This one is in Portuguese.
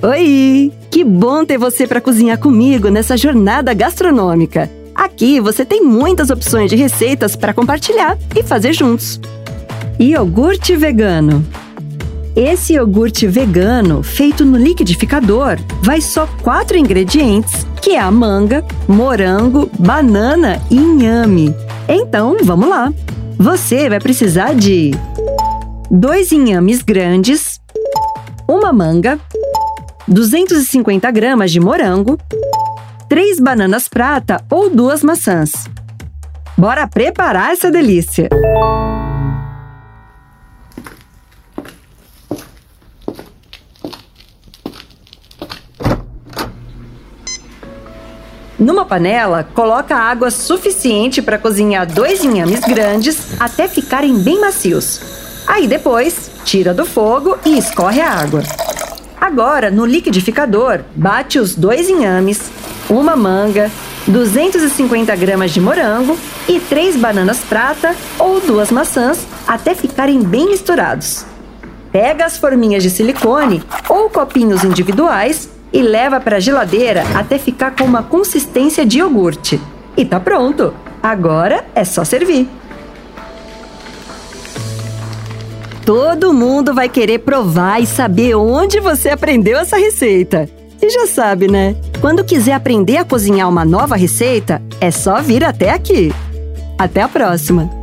Oi! Que bom ter você para cozinhar comigo nessa jornada gastronômica. Aqui você tem muitas opções de receitas para compartilhar e fazer juntos. Iogurte vegano. Esse iogurte vegano, feito no liquidificador, vai só quatro ingredientes, que é a manga, morango, banana e inhame. Então, vamos lá! Você vai precisar de dois inhames grandes, uma manga, 250 gramas de morango, três bananas prata ou duas maçãs. Bora preparar essa delícia! Numa panela, coloca água suficiente para cozinhar dois inhames grandes até ficarem bem macios. Aí depois, tira do fogo e escorre a água. Agora, no liquidificador, bate os dois inhames, uma manga, 250 gramas de morango e três bananas prata ou duas maçãs até ficarem bem misturados. Pega as forminhas de silicone ou copinhos individuais e leva para a geladeira até ficar com uma consistência de iogurte. E tá pronto! Agora é só servir. Todo mundo vai querer provar e saber onde você aprendeu essa receita. E já sabe, né? Quando quiser aprender a cozinhar uma nova receita, é só vir até aqui. Até a próxima!